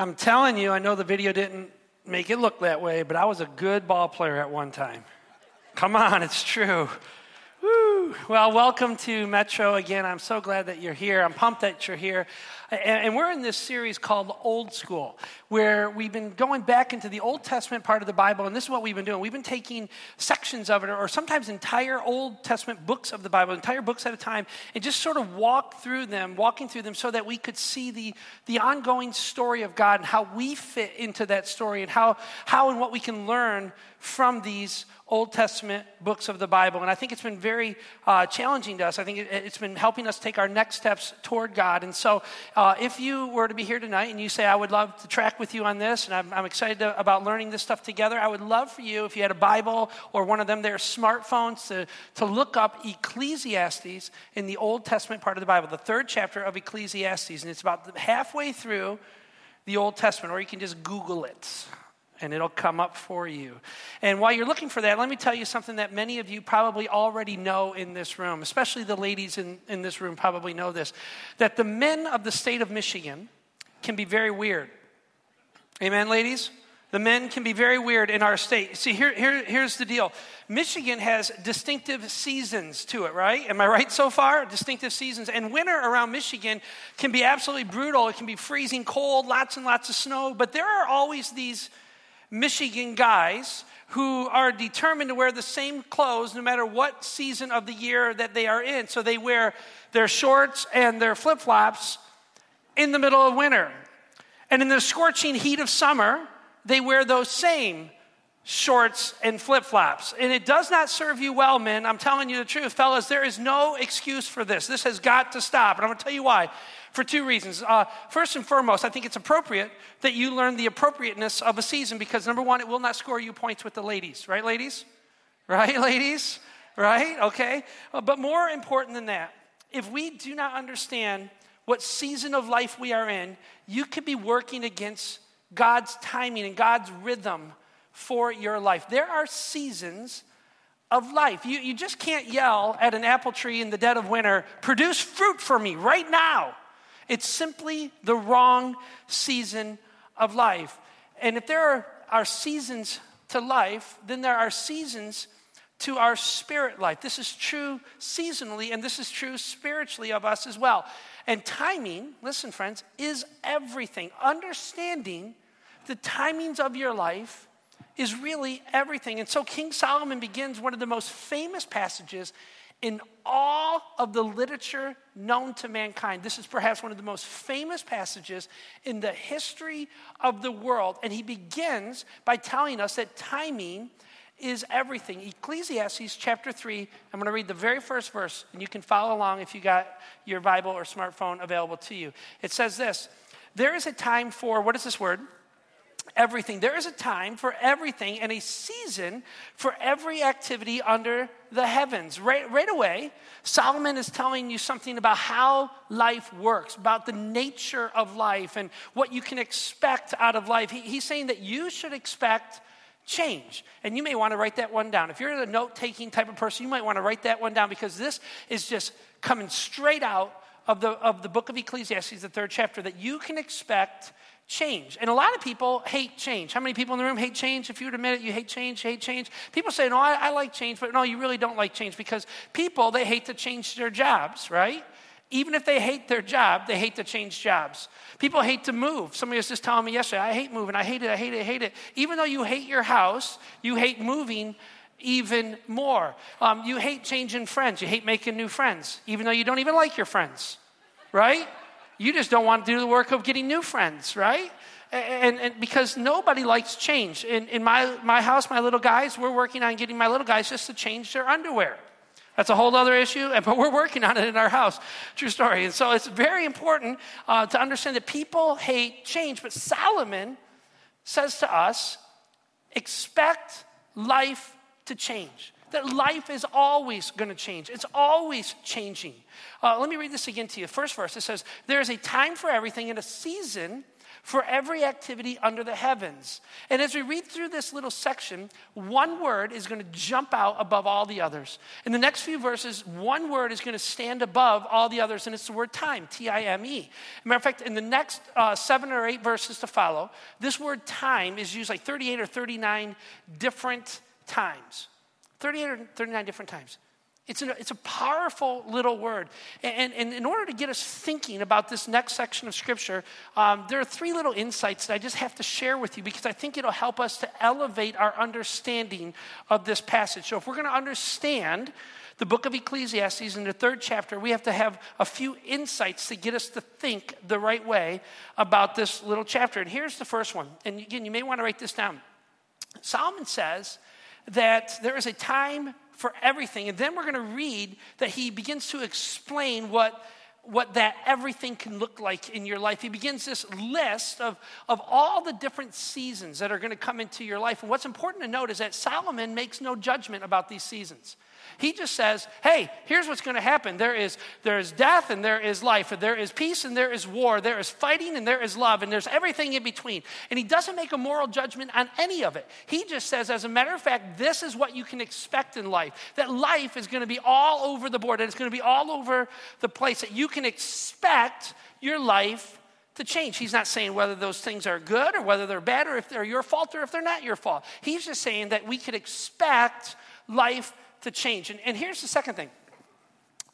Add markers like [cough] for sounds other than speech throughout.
I'm telling you, I know the video didn't make it look that way, but I was a good ball player at one time. Come on, it's true. Well, welcome to Metro again. I'm so glad that you're here. I'm pumped that you're here. And we're in this series called Old School, where we've been going back into the Old Testament part of the Bible, and this is what we've been doing. We've been taking sections of it, or sometimes entire Old Testament books of the Bible, entire books at a time, and just sort of walk through them, walking through them so that we could see the, the ongoing story of God and how we fit into that story, and how, how and what we can learn from these Old Testament books of the Bible. And I think it's been very uh, challenging to us. I think it, has been helping us take our next steps toward God. And so, uh, if you were to be here tonight and you say, I would love to track with you on this, and I'm, I'm excited to, about learning this stuff together, I would love for you, if you had a Bible or one of them, their smartphones, to, to look up Ecclesiastes in the Old Testament part of the Bible, the third chapter of Ecclesiastes. And it's about halfway through the Old Testament, or you can just Google it and it'll come up for you. And while you're looking for that, let me tell you something that many of you probably already know in this room, especially the ladies in, in this room probably know this that the men of the state of Michigan can be very weird. Amen, ladies? The men can be very weird in our state. See, here, here, here's the deal Michigan has distinctive seasons to it, right? Am I right so far? Distinctive seasons. And winter around Michigan can be absolutely brutal. It can be freezing cold, lots and lots of snow, but there are always these Michigan guys who are determined to wear the same clothes no matter what season of the year that they are in. So they wear their shorts and their flip flops in the middle of winter. And in the scorching heat of summer, they wear those same shorts and flip flops. And it does not serve you well, men. I'm telling you the truth, fellas. There is no excuse for this. This has got to stop. And I'm going to tell you why for two reasons. Uh, first and foremost, I think it's appropriate that you learn the appropriateness of a season because, number one, it will not score you points with the ladies, right, ladies? [laughs] Right, ladies? Right? Okay. Uh, but more important than that, if we do not understand what season of life we are in, you could be working against God's timing and God's rhythm for your life. There are seasons of life. You, you just can't yell at an apple tree in the dead of winter, produce fruit for me right now. It's simply the wrong season of life. And if there are, are seasons to life, then there are seasons to our spirit life. This is true seasonally, and this is true spiritually of us as well. And timing, listen, friends, is everything. Understanding the timings of your life is really everything. And so King Solomon begins one of the most famous passages in all of the literature known to mankind. This is perhaps one of the most famous passages in the history of the world. And he begins by telling us that timing is everything. Ecclesiastes chapter 3, I'm going to read the very first verse, and you can follow along if you got your Bible or smartphone available to you. It says this There is a time for, what is this word? everything. There is a time for everything and a season for every activity under the heavens. Right, right away, Solomon is telling you something about how life works, about the nature of life and what you can expect out of life. He, he's saying that you should expect change. And you may want to write that one down. If you're a note taking type of person, you might want to write that one down because this is just coming straight out of the, of the book of Ecclesiastes, the third chapter, that you can expect change. And a lot of people hate change. How many people in the room hate change? If you would admit it, you hate change, hate change. People say, no, I, I like change, but no, you really don't like change because people, they hate to change their jobs, right? Even if they hate their job, they hate to change jobs. People hate to move. Somebody was just telling me yesterday, I hate moving. I hate it. I hate it. I hate it. Even though you hate your house, you hate moving even more. Um, you hate changing friends. You hate making new friends, even though you don't even like your friends, right? You just don't want to do the work of getting new friends, right? And, and, because nobody likes change. In, in my, my house, my little guys, we're working on getting my little guys just to change their underwear. That's a whole other issue, but we're working on it in our house. True story. And so it's very important uh, to understand that people hate change. But Solomon says to us expect life to change that life is always going to change. It's always changing. Uh, let me read this again to you. First verse it says, There is a time for everything and a season for every activity under the heavens. And as we read through this little section, one word is going to jump out above all the others. In the next few verses, one word is going to stand above all the others, and it's the word time, T I M E. Matter of fact, in the next uh, seven or eight verses to follow, this word time is used like 38 or 39 different times. 38 or 39 different times. It's a, it's a powerful little word. And, and in order to get us thinking about this next section of Scripture, um, there are three little insights that I just have to share with you because I think it'll help us to elevate our understanding of this passage. So, if we're going to understand the book of Ecclesiastes in the third chapter, we have to have a few insights to get us to think the right way about this little chapter. And here's the first one. And again, you may want to write this down. Solomon says that there is a time for everything. And then we're going to read that he begins to explain what, what that everything can look like in your life. He begins this list of, of all the different seasons that are going to come into your life. And what's important to note is that Solomon makes no judgment about these seasons. He just says, hey, here's what's going to happen. There is, there is death and there is life, and there is peace and there is war, there is fighting and there is love, and there's everything in between. And he doesn't make a moral judgment on any of it. He just says, as a matter of fact, this is what you can expect in life that life is going to be all over the board, and it's going to be all over the place, that you can expect your life to change. He's not saying whether those things are good or whether they're bad or if they're your fault or if they're not your fault. He's just saying that we could expect life to change. And, and here's the second thing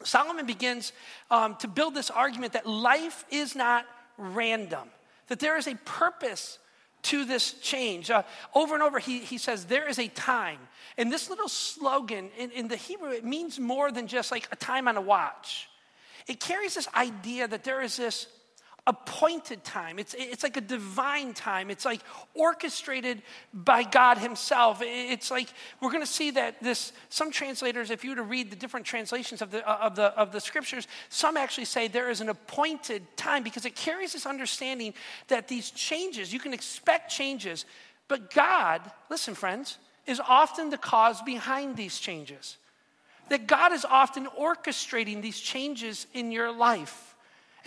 Solomon begins um, to build this argument that life is not random, that there is a purpose to this change. Uh, over and over, he, he says, There is a time. And this little slogan in, in the Hebrew, it means more than just like a time on a watch. It carries this idea that there is this appointed time. It's, it's like a divine time. It's like orchestrated by God Himself. It's like we're going to see that this, some translators, if you were to read the different translations of the, uh, of, the, of the scriptures, some actually say there is an appointed time because it carries this understanding that these changes, you can expect changes, but God, listen, friends, is often the cause behind these changes. That God is often orchestrating these changes in your life.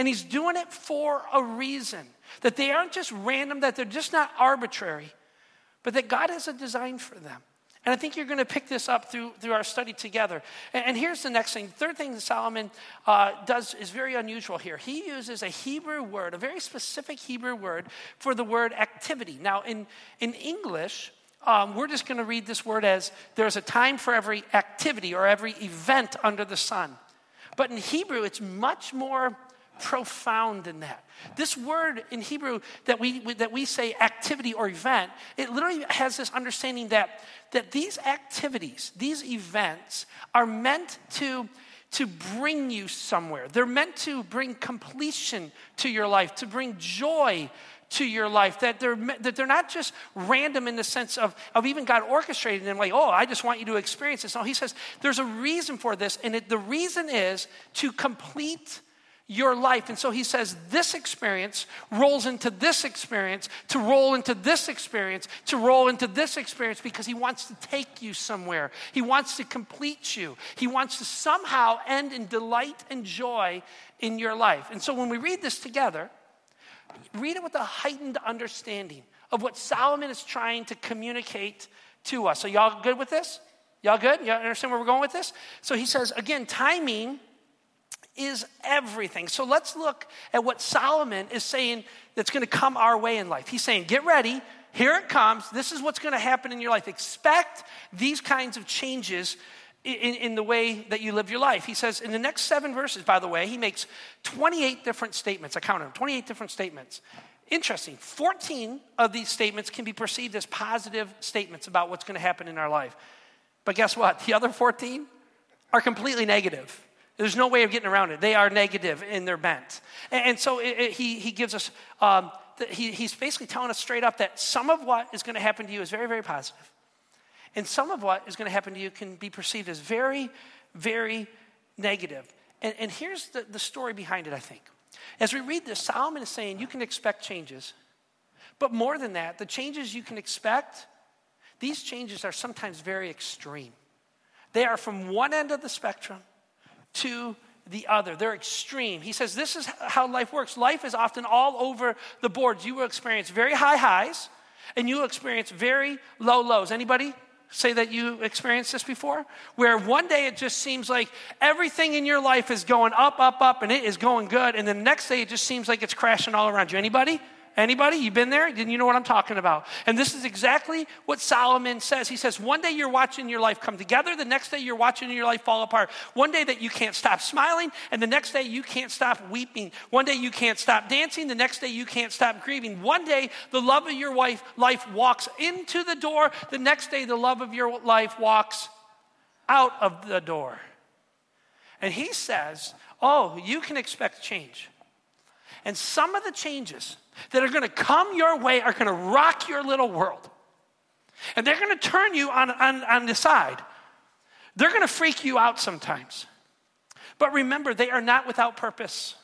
And he's doing it for a reason. That they aren't just random, that they're just not arbitrary, but that God has a design for them. And I think you're going to pick this up through, through our study together. And, and here's the next thing. Third thing that Solomon uh, does is very unusual here. He uses a Hebrew word, a very specific Hebrew word for the word activity. Now, in, in English, um, we're just going to read this word as there's a time for every activity or every event under the sun. But in Hebrew, it's much more profound in that. This word in Hebrew that we, that we say activity or event, it literally has this understanding that, that these activities, these events, are meant to, to bring you somewhere. They're meant to bring completion to your life, to bring joy to your life, that they're, that they're not just random in the sense of, of even God orchestrating them, like, oh, I just want you to experience this. No, he says there's a reason for this, and it, the reason is to complete your life. And so he says this experience rolls into this experience, to roll into this experience, to roll into this experience because he wants to take you somewhere. He wants to complete you. He wants to somehow end in delight and joy in your life. And so when we read this together, read it with a heightened understanding of what Solomon is trying to communicate to us. So, y'all good with this? Y'all good? Y'all understand where we're going with this? So he says, again, timing is everything. So let's look at what Solomon is saying that's going to come our way in life. He's saying, get ready. Here it comes. This is what's going to happen in your life. Expect these kinds of changes in, in, the way that you live your life. He says in the next seven verses, by the way, he makes 28 different statements. I counted them 28 different statements. Interesting. 14 of these statements can be perceived as positive statements about what's going to happen in our life. But guess what? The other 14 are completely negative. There's no way of getting around it. They are negative in their bent. And, and so it, it, he, he gives us, um, the, he, he's basically telling us straight up that some of what is going to happen to you is very, very positive. And some of what is going to happen to you can be perceived as very, very negative. And, and here's the, the story behind it, I think. As we read this, Solomon is saying you can expect changes. But more than that, the changes you can expect, these changes are sometimes very extreme. They are from one end of the spectrum to the other. They're extreme. He says this is how life works. Life is often all over the boards. You will experience very high highs and you will experience very low lows. Anybody say that you experienced this before? Where one day it just seems like everything in your life is going up, up, up, and it is going good, and the next day it just seems like it's crashing all around you. Anybody? Anybody? You've been there? Then you know what I'm talking about. And this is exactly what Solomon says. He says, one day you're watching your life come together, the next day you're watching your life fall apart. One day that you can't stop smiling, and the next day you can't stop weeping. One day you can't stop dancing, the next day you can't stop grieving. One day the love of your wife, life walks into the door, the next day the love of your life walks out of the door. And he says, Oh, you can expect change. And some of the changes that are going to come your way are going to rock your little world. And they're going to turn you on, on, on the side. They're going to freak you out sometimes. But remember, they are not without purpose.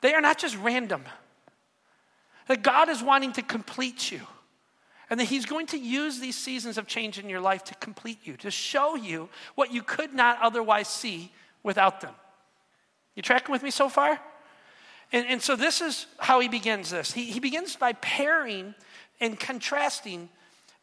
They are not just random. That God is wanting to complete you. And that He's going to use these seasons of change in your life to complete you, to show you what you could not otherwise see without them. You tracking with me so far? And, and so this is how he begins this. He, he begins by pairing and contrasting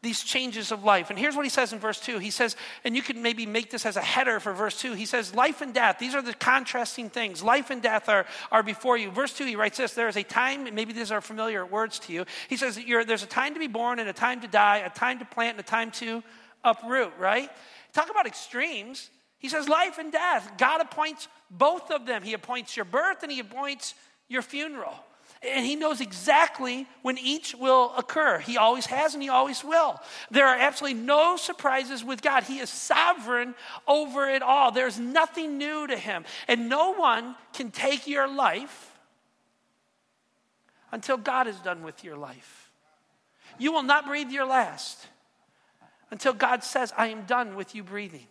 these changes of life. And here's what he says in verse 2. He says, and you can maybe make this as a header for verse 2. He says, Life and death, these are the contrasting things. Life and death are, are before you. Verse 2, he writes this There is a time, maybe these are familiar words to you. He says, There's a time to be born and a time to die, a time to plant and a time to uproot, right? Talk about extremes. He says, Life and death. God appoints both of them. He appoints your birth and he appoints your funeral. And he knows exactly when each will occur. He always has and he always will. There are absolutely no surprises with God. He is sovereign over it all. There's nothing new to him. And no one can take your life until God is done with your life. You will not breathe your last until God says, I am done with you breathing.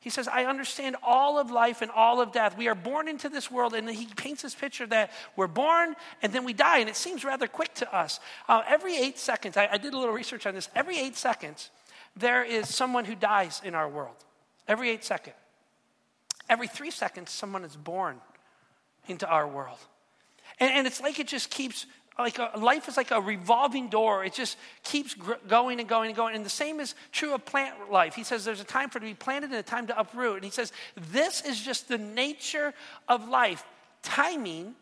He says, I understand all of life and all of death. We are born into this world, and he paints this picture that we're born and then we die, and it seems rather quick to us. Uh, every eight seconds, I, I did a little research on this, every eight seconds, there is someone who dies in our world. Every eight seconds. Every three seconds, someone is born into our world. And, and it's like it just keeps like a, life is like a revolving door. It just keeps gr- going and going and going. And the same is true of plant life. He says there's a time for it to be planted and a time to uproot. And he says this is just the nature of life. Timing,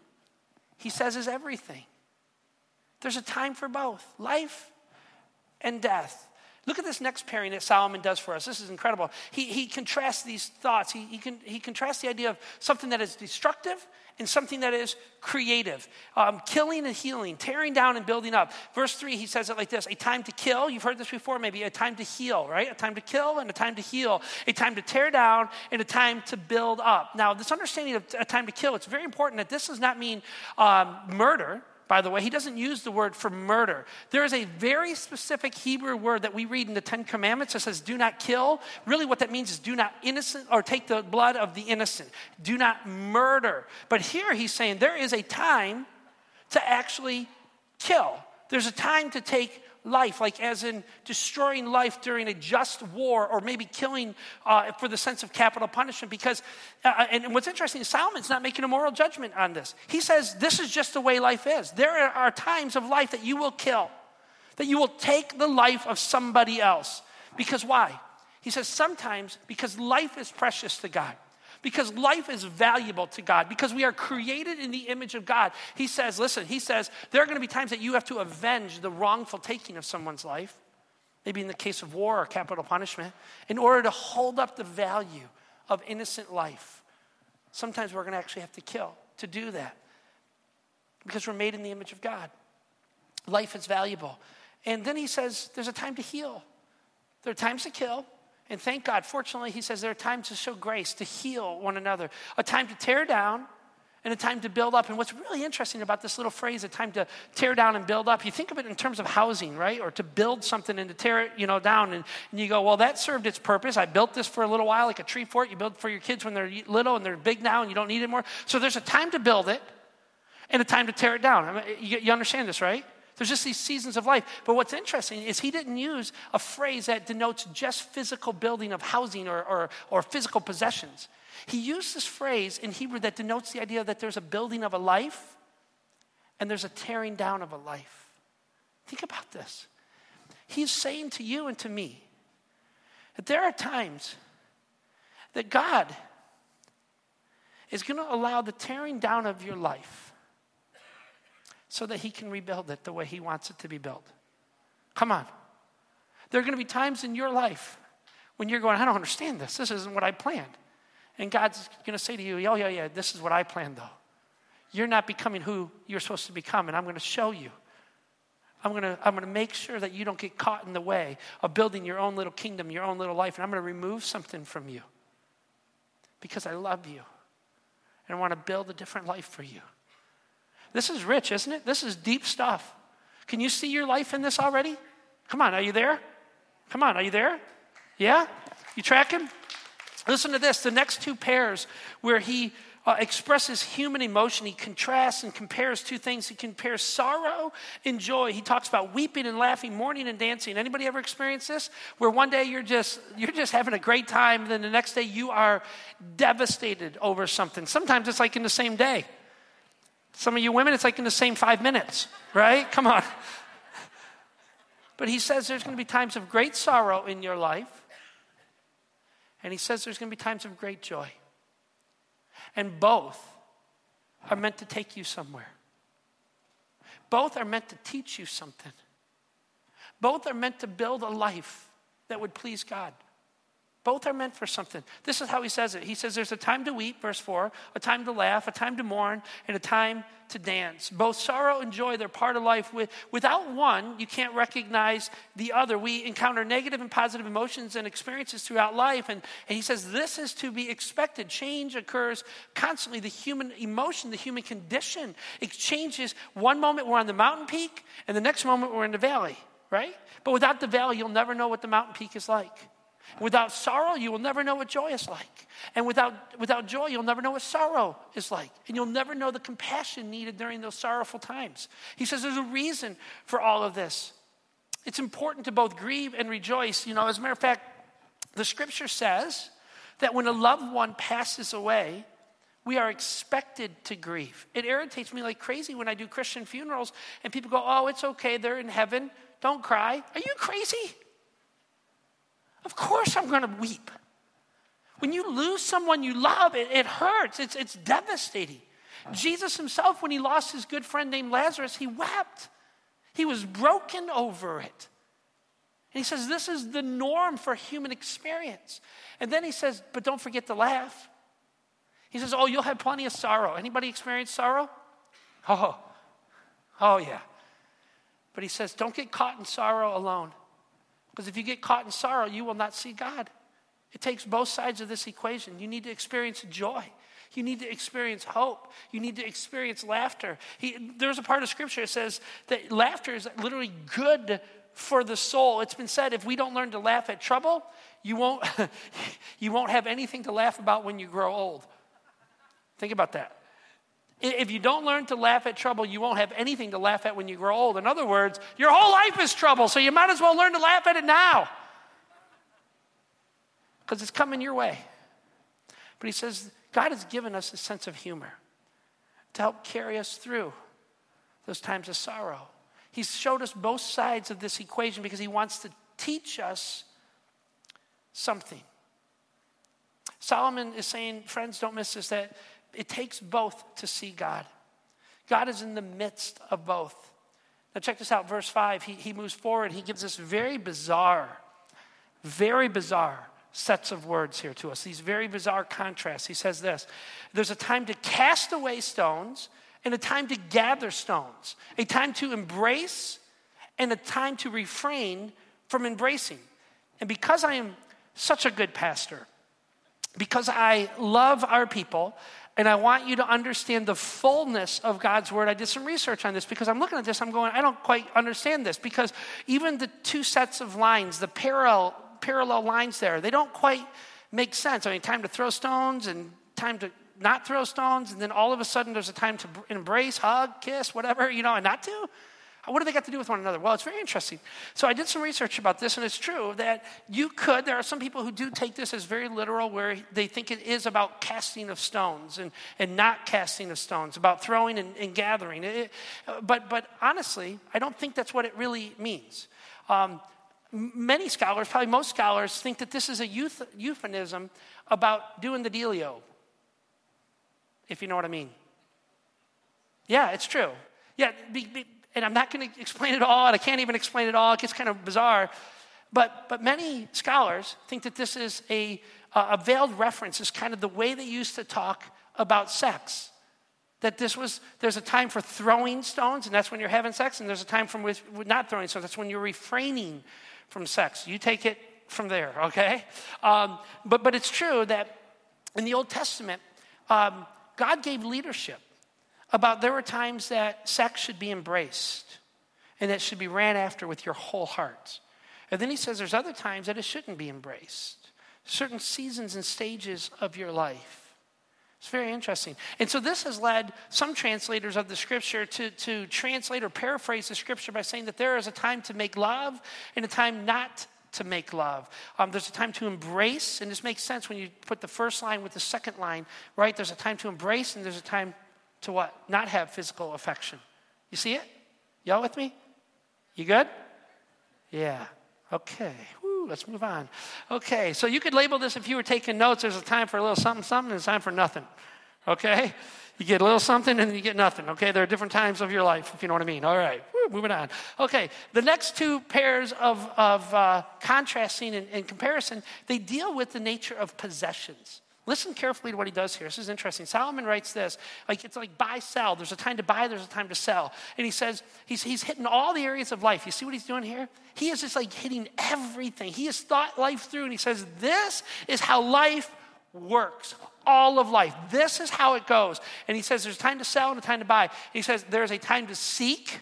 he says, is everything. There's a time for both life and death. Look at this next pairing that Solomon does for us. This is incredible. He, he contrasts these thoughts. He, he, can, he contrasts the idea of something that is destructive and something that is creative. Um, killing and healing, tearing down and building up. Verse 3, he says it like this A time to kill. You've heard this before, maybe. A time to heal, right? A time to kill and a time to heal. A time to tear down and a time to build up. Now, this understanding of a time to kill, it's very important that this does not mean um, murder by the way. He doesn't use the word for murder. There is a very specific Hebrew word that we read in the Ten Commandments that says, do not kill. Really, what that means is do not innocent or take the blood of the innocent. Do not murder. But here he's saying there is a time to actually kill. There's a time to take life, like as in destroying life during a just war or maybe killing uh, for the sense of capital punishment. Because, uh, and what's interesting Solomon's not making a moral judgment on this. He says this is just the way life is. There are times of life that you will kill, that you will take the life of somebody else. Because why? He says sometimes because life is precious to God because life is valuable to God, because we are created in the image of God. He says, listen, he says, there are going to be times that you have to avenge the wrongful taking of someone's life, maybe in the case of war or capital punishment, in order to hold up the value of innocent life. Sometimes we're going to actually have to kill to do that because we're made in the image of God. Life is valuable. And then he says, there's a time to heal. There are times to kill, and thank God, fortunately, he says there are times to show grace, to heal one another, a time to tear down and a time to build up. And what's really interesting about this little phrase, a time to tear down and build up, you think of it in terms of housing, right? Or to build something and to tear it, you know, down. And, and you go, well, that served its purpose. I built this for a little while, like a tree fort. You build for your kids when they're little and they're big now and you don't need it more. So there's a time to build it and a time to tear it down. I mean, you, you understand this, right? There's just these seasons of life. But what's interesting is he didn't use a phrase that denotes just physical building of housing or, or, or physical possessions. He used this phrase in Hebrew that denotes the idea that there's a building of a life and there's a tearing down of a life. Think about this. He's saying to you and to me that there are times that God is going to allow the tearing down of your life so that He can rebuild it the way He wants it to be built. Come on. There are going to be times in your life when you're going, I don't understand this. This isn't what I planned. And God's going to say to you, Oh, yeah, yeah, this is what I planned, though. You're not becoming who you're supposed to become, and I'm going to show you. I'm going to, I'm going to make sure that you don't get caught in the way of building your own little kingdom, your own little life, and I'm going to remove something from you because I love you and I want to build a different life for you. This is rich, isn't it? This is deep stuff. Can you see your life in this already? Come on, are you there? Come on, are you there? Yeah? You tracking? Listen to this the next two pairs where he uh, expresses human emotion. He contrasts and compares two things. He compares sorrow and joy. He talks about weeping and laughing, mourning and dancing. Anybody ever experienced this? Where one day you're just you're just having a great time, then the next day you are devastated over something. Sometimes it's like in the same day. Some of you women, it's like in the same five minutes, right? Come on. But he says there's going to be times of great sorrow in your life. And he says there's going to be times of great joy. And both are meant to take you somewhere. Both are meant to teach you something. Both are meant to build a life that would please God. Both are meant for something. This is how he says it. He says there's a time to weep, verse 4, a time to laugh, a time to mourn, and a time to dance. Both sorrow and joy, they're part of life. Without one, you can't recognize the other. We encounter negative and positive emotions and experiences throughout life. And, and he says this is to be expected. Change occurs constantly. The human emotion, the human condition, it changes. One moment we're on the mountain peak, and the next moment we're in the valley, right? But without the valley, you'll never know what the mountain peak is like. Without sorrow, you will never know what joy is like. And without, without joy, you'll never know what sorrow is like. And you'll never know the compassion needed during those sorrowful times. He says there's a reason for all of this. It's important to both grieve and rejoice. You know, as a matter of fact, the scripture says that when a loved one passes away, we are expected to grieve. It irritates me like crazy when I do Christian funerals and people go, oh, it's okay, they're in heaven, don't cry. Are you crazy? Of course, I'm going to weep. When you lose someone you love, it, it hurts, it's, it's devastating. Jesus himself, when he lost his good friend named Lazarus, he wept. He was broken over it. And he says, This is the norm for human experience. And then he says, But don't forget to laugh. He says, Oh, you'll have plenty of sorrow. Anybody experience sorrow? Oh, oh, yeah. But he says, Don't get caught in sorrow alone. Because if you get caught in sorrow, you will not see God. It takes both sides of this equation. You need to experience joy. You need to experience hope. You need to experience laughter. He, there's a part of scripture that says that laughter is literally good for the soul. It's been said if we don't learn to laugh at trouble, you won't, [laughs] you won't have anything to laugh about when you grow old. Think about that. If you don't learn to laugh at trouble, you won't have anything to laugh at when you grow old. In other words, your whole life is trouble, so you might as well learn to laugh at it now. Because it's coming your way. But he says, God has given us a sense of humor to help carry us through those times of sorrow. He's showed us both sides of this equation because he wants to teach us something. Solomon is saying, friends, don't miss this, that it takes both to see God. God is in the midst of both. Now, check this out, verse 5. He, he moves forward. He gives us very bizarre, very bizarre sets of words here to us, these very bizarre contrasts. He says this There's a time to cast away stones and a time to gather stones, a time to embrace and a time to refrain from embracing. And because I am such a good pastor, because I love our people, and I want you to understand the fullness of God's word. I did some research on this because I'm looking at this, I'm going, I don't quite understand this because even the two sets of lines, the parallel, parallel lines there, they don't quite make sense. I mean, time to throw stones and time to not throw stones, and then all of a sudden there's a time to embrace, hug, kiss, whatever, you know, and not to. What do they got to do with one another? Well, it's very interesting. So I did some research about this, and it's true that you could, there are some people who do take this as very literal, where they think it is about casting of stones and, and not casting of stones, about throwing and, and gathering. It, but, but honestly, I don't think that's what it really means. Um, many scholars, probably most scholars, think that this is a euphemism about doing the dealio, if you know what I mean. Yeah, it's true. Yeah, be, be, and I'm not going to explain it all, and I can't even explain it all. It gets kind of bizarre. But, but many scholars think that this is a, a veiled reference, is kind of the way they used to talk about sex. That this was, there's a time for throwing stones, and that's when you're having sex, and there's a time for with, not throwing stones, that's when you're refraining from sex. You take it from there, okay? Um, but, but it's true that in the Old Testament, um, God gave leadership about there were times that sex should be embraced and that should be ran after with your whole heart. And then he says there's other times that it shouldn't be embraced, certain seasons and stages of your life. It's very interesting. And so this has led some translators of the scripture to, to translate or paraphrase the scripture by saying that there is a time to make love and a time not to make love. Um, there's a time to embrace, and this makes sense when you put the first line with the second line, right? There's a time to embrace and there's a time to what? Not have physical affection. You see it? Y'all with me? You good? Yeah. Okay. Woo, let's move on. Okay, so you could label this if you were taking notes. There's a time for a little something, something, and a time for nothing. Okay? You get a little something and you get nothing. Okay, there are different times of your life, if you know what I mean. All right, Woo, moving on. Okay, the next two pairs of, of uh, contrasting and, and comparison, they deal with the nature of possessions. Listen carefully to what he does here. This is interesting. Solomon writes this like it's like buy, sell. There's a time to buy, there's a time to sell. And he says he's, he's hitting all the areas of life. You see what he's doing here? He is just like hitting everything. He has thought life through and he says, This is how life works. All of life. This is how it goes. And he says there's a time to sell and a time to buy. He says there's a time to seek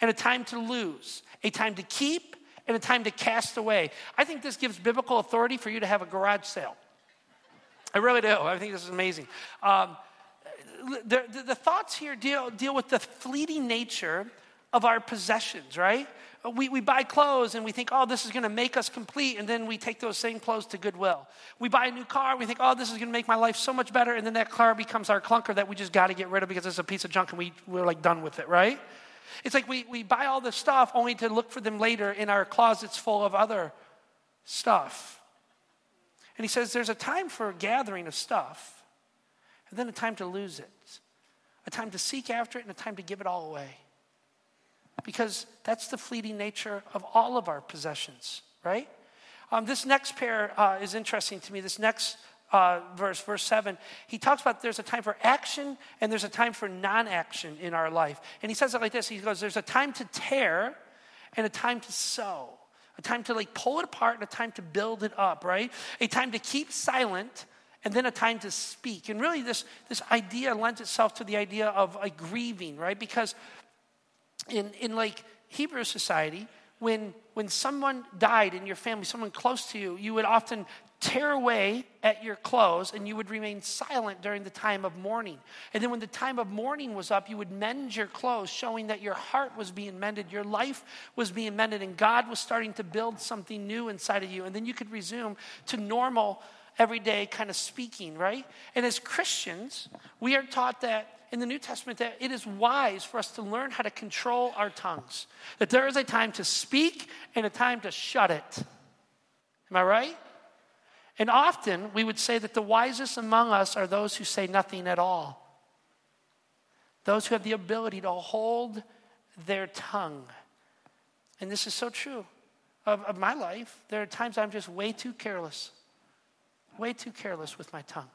and a time to lose, a time to keep and a time to cast away. I think this gives biblical authority for you to have a garage sale. I really do. I think this is amazing. Um, the, the, the, thoughts here deal, deal with the fleeting nature of our possessions, right? We, we buy clothes and we think, oh, this is going to make us complete, and then we take those same clothes to Goodwill. We buy a new car, we think, oh, this is going to make my life so much better, and then that car becomes our clunker that we just got to get rid of because it's a piece of junk and we, we're like done with it, right? It's like we, we buy all this stuff only to look for them later in our closets full of other stuff. And he says there's a time for gathering of stuff, and then a time to lose it, a time to seek after it, and a time to give it all away. Because that's the fleeting nature of all of our possessions, right? Um, this next pair uh, is interesting to me. This next uh, verse, verse 7, he talks about there's a time for action and there's a time for non action in our life. And he says it like this He goes, There's a time to tear and a time to sow a time to like pull it apart and a time to build it up, right? A time to keep silent and then a time to speak. And really, this, this idea lends itself to the idea of like grieving, right? Because in, in like Hebrew society, when, when someone died in your family, someone close to you, you would often tear away at your clothes and you would remain silent during the time of mourning. And then when the time of mourning was up, you would mend your clothes, showing that your heart was being mended, your life was being mended, and God was starting to build something new inside of you. And then you could resume to normal, everyday kind of speaking, right? And as Christians, we are taught that in the New Testament that it is wise for us to learn how to control our tongues. That there is a time to speak and a time to shut it. Am I right? And often we would say that the wisest among us are those who say nothing at all. Those who have the ability to hold their tongue. And this is so true of, of my life. There are times I'm just way too careless, way too careless with my tongue.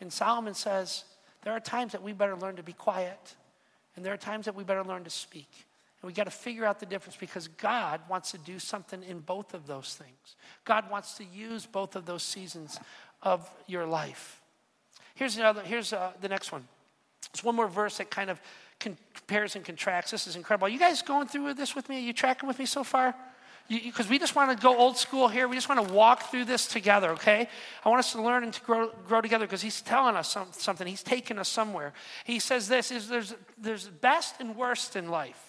And Solomon says there are times that we better learn to be quiet, and there are times that we better learn to speak. And we got to figure out the difference because God wants to do something in both of those things. God wants to use both of those seasons of your life. Here's another. Here's uh, the next one. It's one more verse that kind of compares and contracts. This is incredible. Are you guys going through this with me? Are you tracking with me so far? Because we just want to go old school here. We just want to walk through this together, okay? I want us to learn and to grow, grow together because he's telling us some, something. He's taking us somewhere. He says this is there's, there's best and worst in life.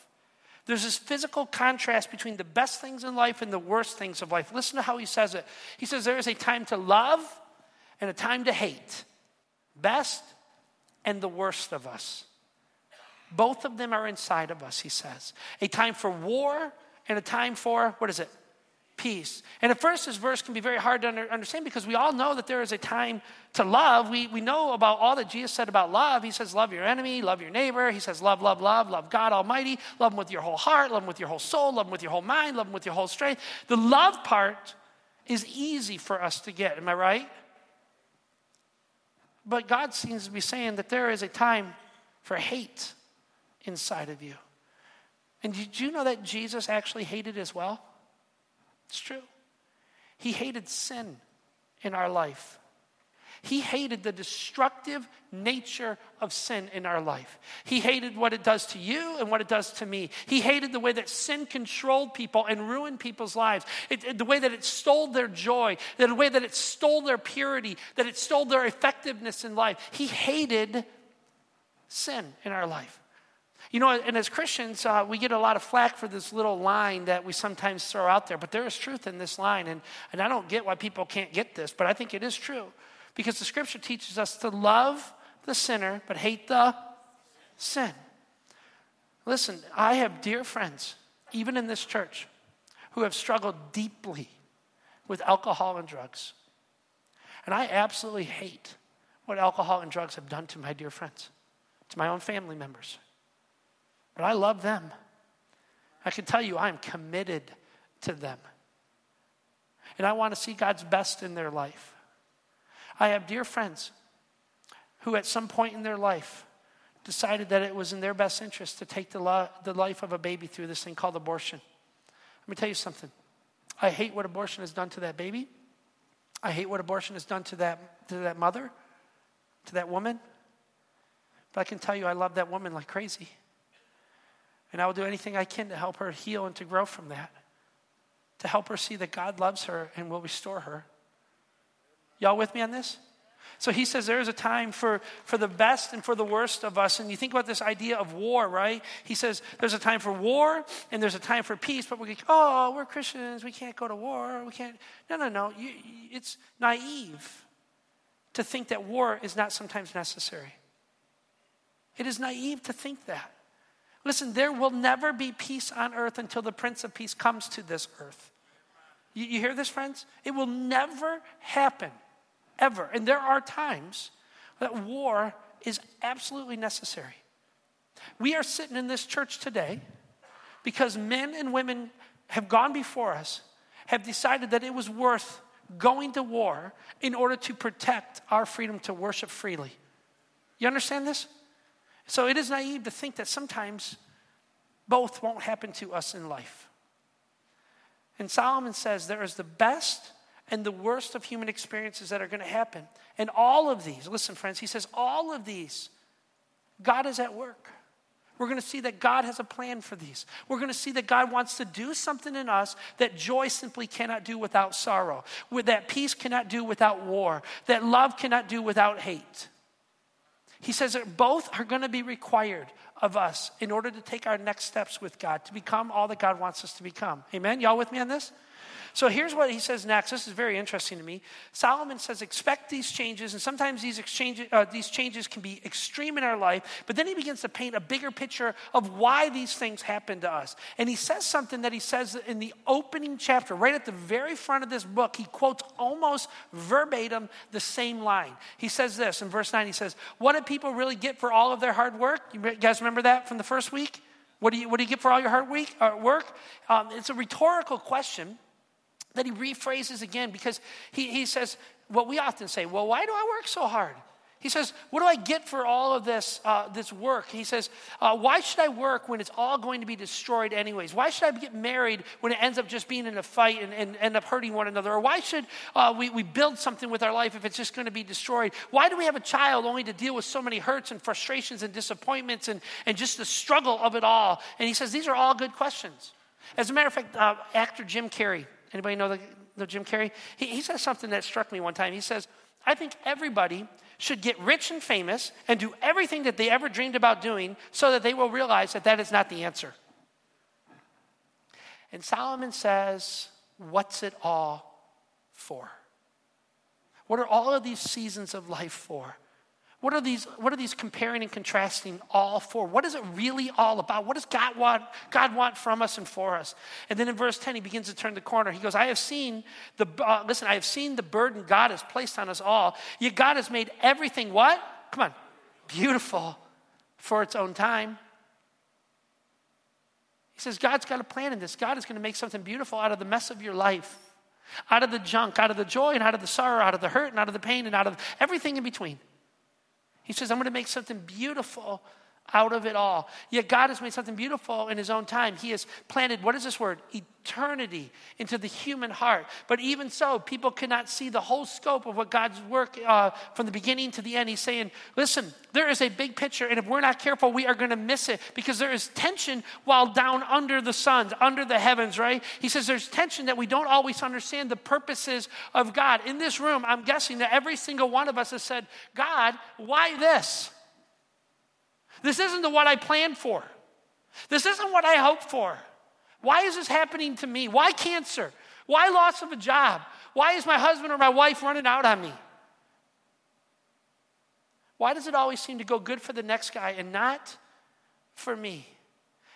There's this physical contrast between the best things in life and the worst things of life. Listen to how he says it. He says there is a time to love and a time to hate, best and the worst of us. Both of them are inside of us, he says. A time for war and a time for, what is it? Peace. And at first, this verse can be very hard to under, understand because we all know that there is a time to love. We, we know about all that Jesus said about love. He says, Love your enemy, love your neighbor. He says, Love, love, love, love God Almighty, love Him with your whole heart, love Him with your whole soul, love Him with your whole mind, love Him with your whole strength. The love part is easy for us to get. Am I right? But God seems to be saying that there is a time for hate inside of you. And did you know that Jesus actually hated as well? It's true. He hated sin in our life. He hated the destructive nature of sin in our life. He hated what it does to you and what it does to me. He hated the way that sin controlled people and ruined people's lives, it, it, the way that it stole their joy, the way that it stole their purity, that it stole their effectiveness in life. He hated sin in our life. You know, and as Christians, uh, we get a lot of flack for this little line that we sometimes throw out there, but there is truth in this line. And, and I don't get why people can't get this, but I think it is true. Because the scripture teaches us to love the sinner, but hate the sin. Listen, I have dear friends, even in this church, who have struggled deeply with alcohol and drugs. And I absolutely hate what alcohol and drugs have done to my dear friends, to my own family members. But I love them. I can tell you, I'm committed to them. And I want to see God's best in their life. I have dear friends who, at some point in their life, decided that it was in their best interest to take the, lo- the life of a baby through this thing called abortion. Let me tell you something. I hate what abortion has done to that baby. I hate what abortion has done to that, to that mother, to that woman. But I can tell you, I love that woman like crazy. And I will do anything I can to help her heal and to grow from that, to help her see that God loves her and will restore her. Y'all with me on this? So he says there is a time for, for the best and for the worst of us. And you think about this idea of war, right? He says there's a time for war and there's a time for peace, but we go, oh, we're Christians. We can't go to war. We can't. No, no, no. You, it's naive to think that war is not sometimes necessary. It is naive to think that. Listen, there will never be peace on earth until the Prince of Peace comes to this earth. You, you hear this, friends? It will never happen ever. And there are times that war is absolutely necessary. We are sitting in this church today because men and women have gone before us, have decided that it was worth going to war in order to protect our freedom to worship freely. You understand this? So it is naive to think that sometimes both won't happen to us in life. And Solomon says there is the best and the worst of human experiences that are going to happen. And all of these, listen, friends, he says, all of these, God is at work. We're going to see that God has a plan for these. We're going to see that God wants to do something in us that joy simply cannot do without sorrow, that peace cannot do without war, that love cannot do without hate. He says that both are going to be required of us in order to take our next steps with God, to become all that God wants us to become. Amen? Y'all with me on this? So here's what he says next. This is very interesting to me. Solomon says, expect these changes, and sometimes these, uh, these changes can be extreme in our life, but then he begins to paint a bigger picture of why these things happen to us. And he says something that he says in the opening chapter, right at the very front of this book. He quotes almost verbatim the same line. He says this in verse 9 he says, What do people really get for all of their hard work? You guys remember that from the first week? What do you, what do you get for all your hard week, uh, work? Um, it's a rhetorical question that he rephrases again because he, he says what we often say, well, why do I work so hard? He says, What do I get for all of this, uh, this work? He says, uh, Why should I work when it's all going to be destroyed anyways? Why should I get married when it ends up just being in a fight and, and end up hurting one another? Or why should uh, we, we build something with our life if it's just going to be destroyed? Why do we have a child only to deal with so many hurts and frustrations and disappointments and, and just the struggle of it all? And he says, These are all good questions. As a matter of fact, uh, actor Jim Carrey, Anybody know the, the Jim Carrey? He, he says something that struck me one time. He says, I think everybody should get rich and famous and do everything that they ever dreamed about doing so that they will realize that that is not the answer. And Solomon says, What's it all for? What are all of these seasons of life for? What are these, what are these comparing and contrasting all for? What is it really all about? What does God want, God want from us and for us? And then in verse 10, he begins to turn the corner. He goes, I have seen the, uh, listen, I have seen the burden God has placed on us all. Yet God has made everything what? Come on, beautiful for its own time. He says, God's got a plan in this. God is going to make something beautiful out of the mess of your life, out of the junk, out of the joy, and out of the sorrow, out of the hurt, and out of the pain, and out of everything in between. He says, I'm going to make something beautiful out of it all. Yet God has made something beautiful in His own time. He has planted, what is this word? Eternity into the human heart. But even so, people cannot see the whole scope of what God's work uh, from the beginning to the end. He's saying, listen, there is a big picture, and if we're not careful, we are going to miss it because there is tension while down under the suns, under the heavens, right? He says there's tension that we don't always understand the purposes of God. In this room, I'm guessing that every single one of us has said, God, why this? This isn't what I planned for. This isn't what I hoped for. Why is this happening to me? Why cancer? Why loss of a job? Why is my husband or my wife running out on me? Why does it always seem to go good for the next guy and not for me?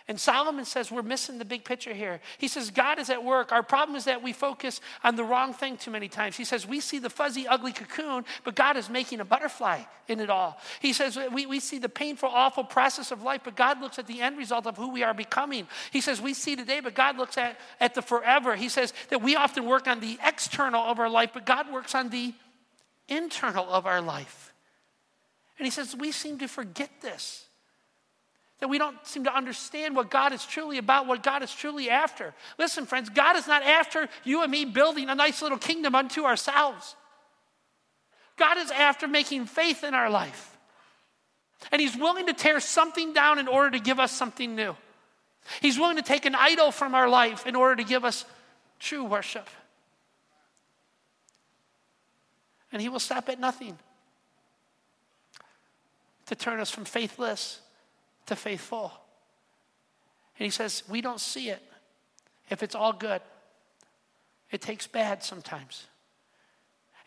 And Solomon says we're missing the big picture here. He says God is at work. Our problem is that we focus on the wrong thing too many times. He says we see the fuzzy, ugly cocoon, but God is making a butterfly in it all. He says we, we see the painful, awful process of life, but God looks at the end result of who we are becoming. He says we see today, but God looks at, at the forever. He says that we often work on the external of our life, but God works on the internal of our life. And he says we seem to forget this that we don't seem to understand what God is truly about, what God is truly after. Listen, friends, God is not after you and me building a nice little kingdom unto ourselves. God is after making faith in our life. And He's willing to tear something down in order to give us something new. He's willing to take an idol from our life in order to give us true worship. And He will stop at nothing to turn us from faithless to faithful. And he says, We don't see it if it's all good. It takes bad sometimes.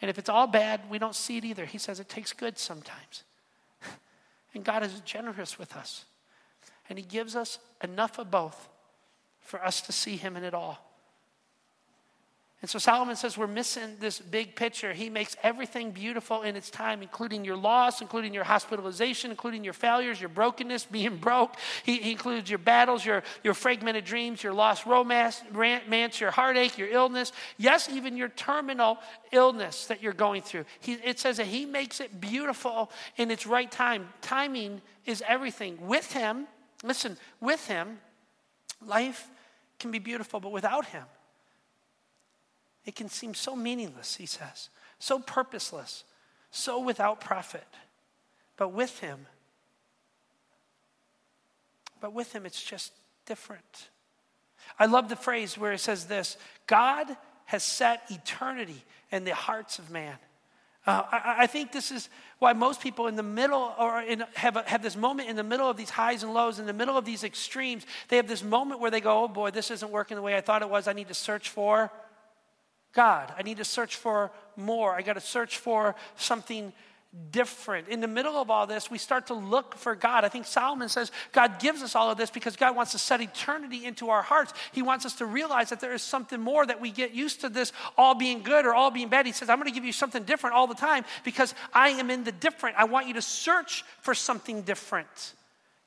And if it's all bad, we don't see it either. He says it takes good sometimes. [laughs] and God is generous with us. And He gives us enough of both for us to see Him in it all. And so Solomon says we're missing this big picture. He makes everything beautiful in its time, including your loss, including your hospitalization, including your failures, your brokenness, [laughs] being broke. He, he includes your battles, your, your fragmented dreams, your lost romance, your heartache, your illness. Yes, even your terminal illness that you're going through. He, it says that he makes it beautiful in its right time. Timing is everything. With him, listen, with him, life can be beautiful, but without him, it can seem so meaningless, he says, so purposeless, so without profit. But with him, but with him, it's just different. I love the phrase where it says this God has set eternity in the hearts of man. Uh, I, I, think this is why most people in the middle or in, have, a, have this moment in the middle of these highs and lows, in the middle of these extremes. They have this moment where they go, oh boy, this isn't working the way I thought it was. I need to search for God. I need to search for more. I got to search for something different. In the middle of all this, we start to look for God. I think Solomon says God gives us all of this because God wants to set eternity into our hearts. He wants us to realize that there is something more that we get used to this all being good or all being bad. He says, I'm going to give you something different all the time because I am in the different. I want you to search for something different.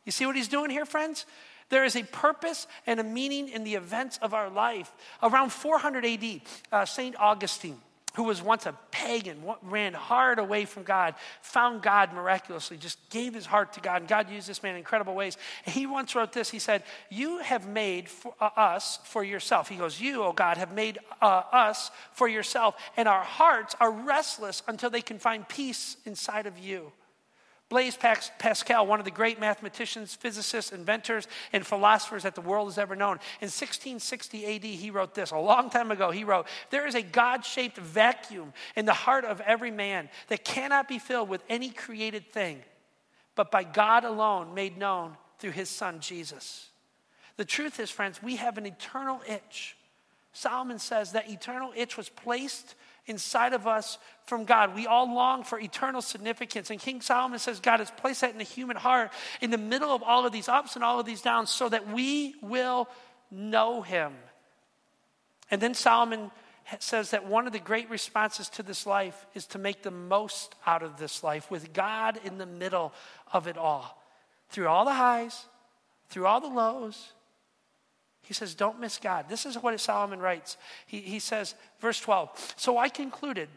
You see what he's doing here, friends? There is a purpose and a meaning in the events of our life. Around 400 AD, uh, St. Augustine, who was once a pagan, ran hard away from God, found God miraculously, just gave his heart to God, and God used this man in incredible ways. He once wrote this He said, You have made for, uh, us for yourself. He goes, You, oh God, have made uh, us for yourself, and our hearts are restless until they can find peace inside of you. Blaise Pascal, one of the great mathematicians, physicists, inventors, and philosophers that the world has ever known. In 1660 AD, he wrote this. A long time ago, he wrote, There is a God shaped vacuum in the heart of every man that cannot be filled with any created thing, but by God alone made known through his son Jesus. The truth is, friends, we have an eternal itch. Solomon says that eternal itch was placed inside of us from God. We all long for eternal significance. And King Solomon says God has placed that in the human heart in the middle of all of these ups and all of these downs so that we will know him. And then Solomon says that one of the great responses to this life is to make the most out of this life with God in the middle of it all. Through all the highs, through all the lows, he says, Don't miss God. This is what Solomon writes. He, he says, verse 12, So I concluded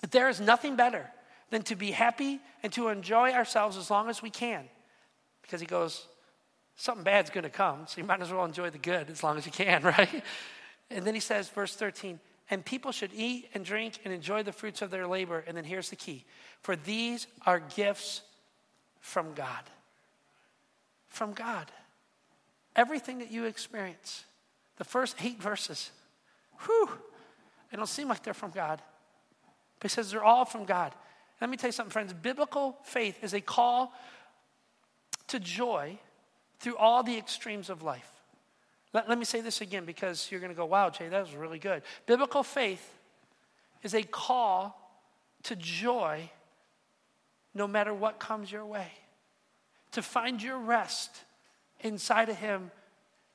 that there is nothing better than to be happy and to enjoy ourselves as long as we can. Because he goes, Something bad's going to come, so you might as well enjoy the good as long as you can, [laughs] right? And then he says, verse 13, and people should eat and drink and enjoy the fruits of their labor. And then here's the key for these are gifts from God. From God. Everything that you experience, the first eight verses, whew, they don't seem like they're from God. But he says they're all from God. Let me tell you something, friends. Biblical faith is a call to joy through all the extremes of life. Let, let me say this again because you're going to go, wow, Jay, that was really good. Biblical faith is a call to joy no matter what comes your way, to find your rest inside of Him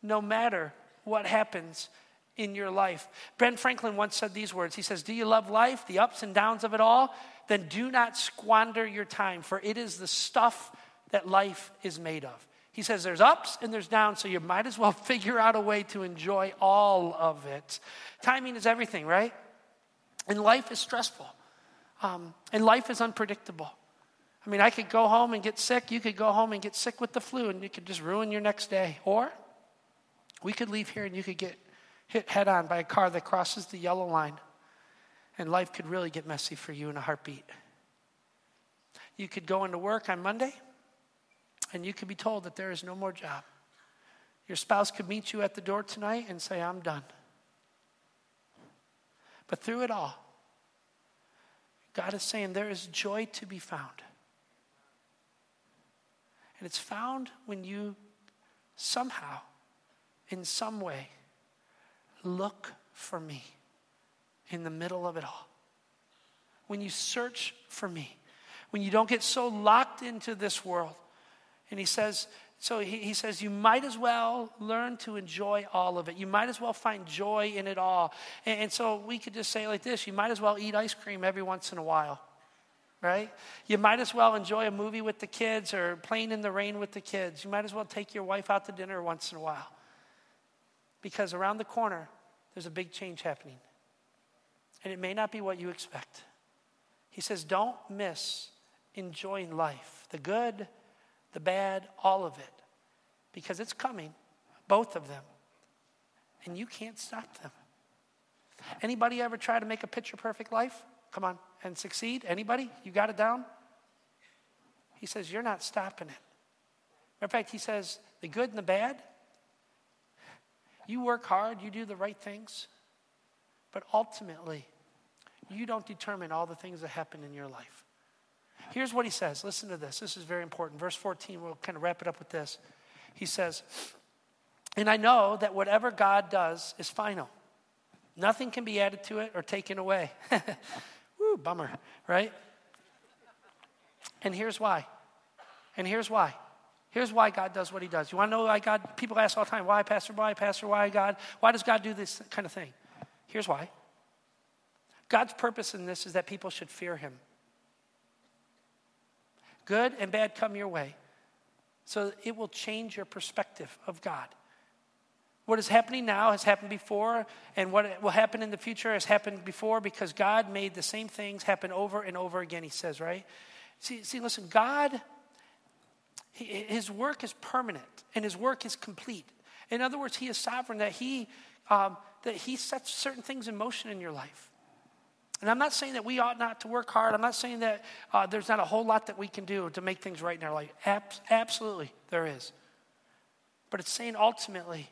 no matter what happens in your life. Ben Franklin once said these words He says, Do you love life, the ups and downs of it all? Then do not squander your time, for it is the stuff that life is made of. He says there's ups and there's downs, so you might as well [laughs] figure out a way to enjoy all of it. Timing is everything, right? And life is stressful, um, and life is unpredictable. I mean, I could go home and get sick. You could go home and get sick with the flu, and you could just ruin your next day. Or we could leave here and you could get hit head on by a car that crosses the yellow line, and life could really get messy for you in a heartbeat. You could go into work on Monday, and you could be told that there is no more job. Your spouse could meet you at the door tonight and say, I'm done. But through it all, God is saying there is joy to be found. And it's found when you somehow, in some way, look for me in the middle of it all. When you search for me, when you don't get so locked into this world. And he says, so he, he says, you might as well learn to enjoy all of it. You might as well find joy in it all. And, and so we could just say like this you might as well eat ice cream every once in a while right? You might as well enjoy a movie with the kids or playing in the rain with the kids. You might as well take your wife out to dinner once in a while. Because around the corner, there's a big change happening. And it may not be what you expect. He says, don't miss enjoying life the good, the bad, all of it. Because it's coming, both of them. And you can't stop them. Anybody ever try to make a picture perfect life? Come on, and succeed? Anybody? You got it down? He says, You're not stopping it. Matter of fact, he says, The good and the bad, you work hard, you do the right things, but ultimately, you don't determine all the things that happen in your life. Here's what he says. Listen to this. This is very important. Verse 14, we'll kind of wrap it up with this. He says, And I know that whatever God does is final. Nothing can be added to it or taken away. [laughs] Bummer, right? And here's why. And here's why. Here's why God does what he does. You want to know why God, people ask all the time, why, Pastor, why, Pastor, why, God? Why does God do this kind of thing? Here's why. God's purpose in this is that people should fear him. Good and bad come your way. So it will change your perspective of God. What is happening now has happened before, and what will happen in the future has happened before because God made the same things happen over and over again, he says, right? See, see listen, God, his work is permanent and his work is complete. In other words, he is sovereign, that he, um, that he sets certain things in motion in your life. And I'm not saying that we ought not to work hard. I'm not saying that uh, there's not a whole lot that we can do to make things right in our life. Ab- absolutely, there is. But it's saying ultimately,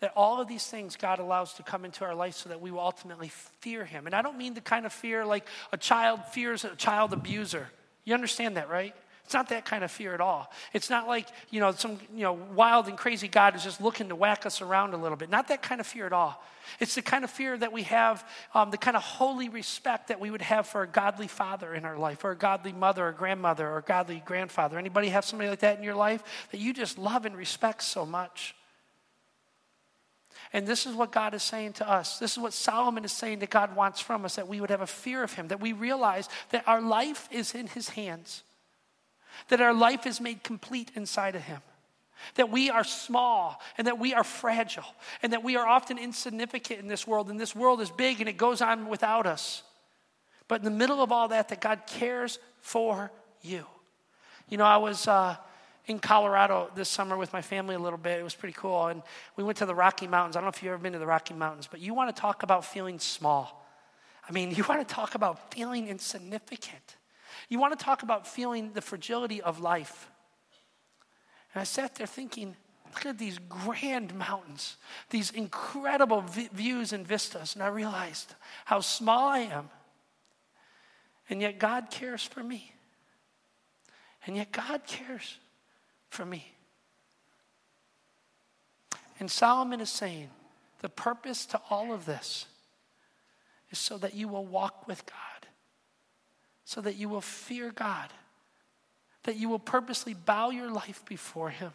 that all of these things God allows to come into our life so that we will ultimately fear Him. And I don't mean the kind of fear like a child fears a child abuser. You understand that, right? It's not that kind of fear at all. It's not like, you know, some, you know, wild and crazy God is just looking to whack us around a little bit. Not that kind of fear at all. It's the kind of fear that we have, um, the kind of holy respect that we would have for a godly father in our life, or a godly mother, or grandmother, or godly grandfather. Anybody have somebody like that in your life that you just love and respect so much? And this is what God is saying to us. This is what Solomon is saying that God wants from us that we would have a fear of Him, that we realize that our life is in His hands, that our life is made complete inside of Him, that we are small and that we are fragile, and that we are often insignificant in this world, and this world is big and it goes on without us. But in the middle of all that, that God cares for you. You know, I was. Uh, in Colorado this summer with my family a little bit. It was pretty cool. And we went to the Rocky Mountains. I don't know if you've ever been to the Rocky Mountains, but you want to talk about feeling small. I mean, [laughs] you want to talk about feeling insignificant. You want to talk about feeling the fragility of life. And I sat there thinking, look at these grand mountains, these incredible v- views and vistas. And I realized how small I am. And yet God cares for me. And yet God cares for me. And Solomon is saying the purpose to all of this is so that you will walk with God, so that you will fear God, that you will purposely bow your life before Him,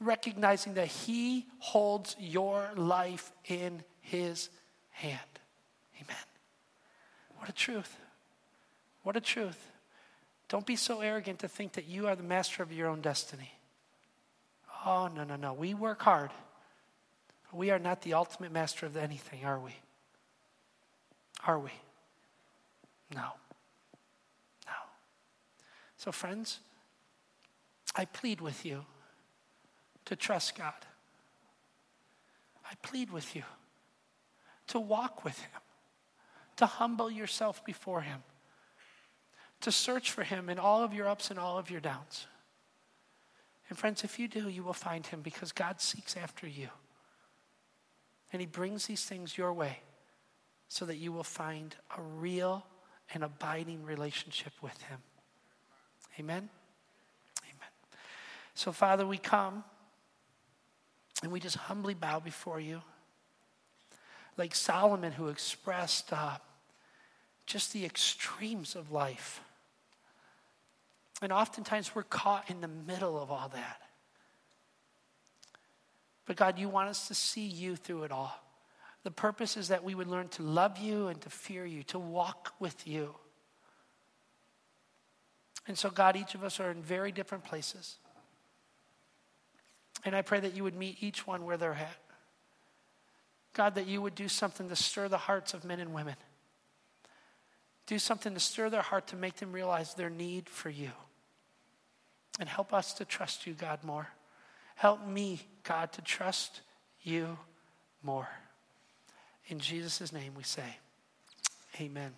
recognizing that He holds your life in His hand. Amen. What a truth. What a truth. Don't be so arrogant to think that you are the master of your own destiny. Oh, no, no, no. We work hard. We are not the ultimate master of anything, are we? Are we? No. No. So, friends, I plead with you to trust God. I plead with you to walk with Him, to humble yourself before Him, to search for Him in all of your ups and all of your downs. And friends, if you do, you will find him because God seeks after you. And he brings these things your way so that you will find a real and abiding relationship with him. Amen? Amen. So, Father, we come and we just humbly bow before you. Like Solomon, who expressed uh, just the extremes of life. And oftentimes we're caught in the middle of all that. But God, you want us to see you through it all. The purpose is that we would learn to love you and to fear you, to walk with you. And so, God, each of us are in very different places. And I pray that you would meet each one where they're at. God, that you would do something to stir the hearts of men and women. Do something to stir their heart to make them realize their need for you. And help us to trust you, God, more. Help me, God, to trust you more. In Jesus' name we say, Amen.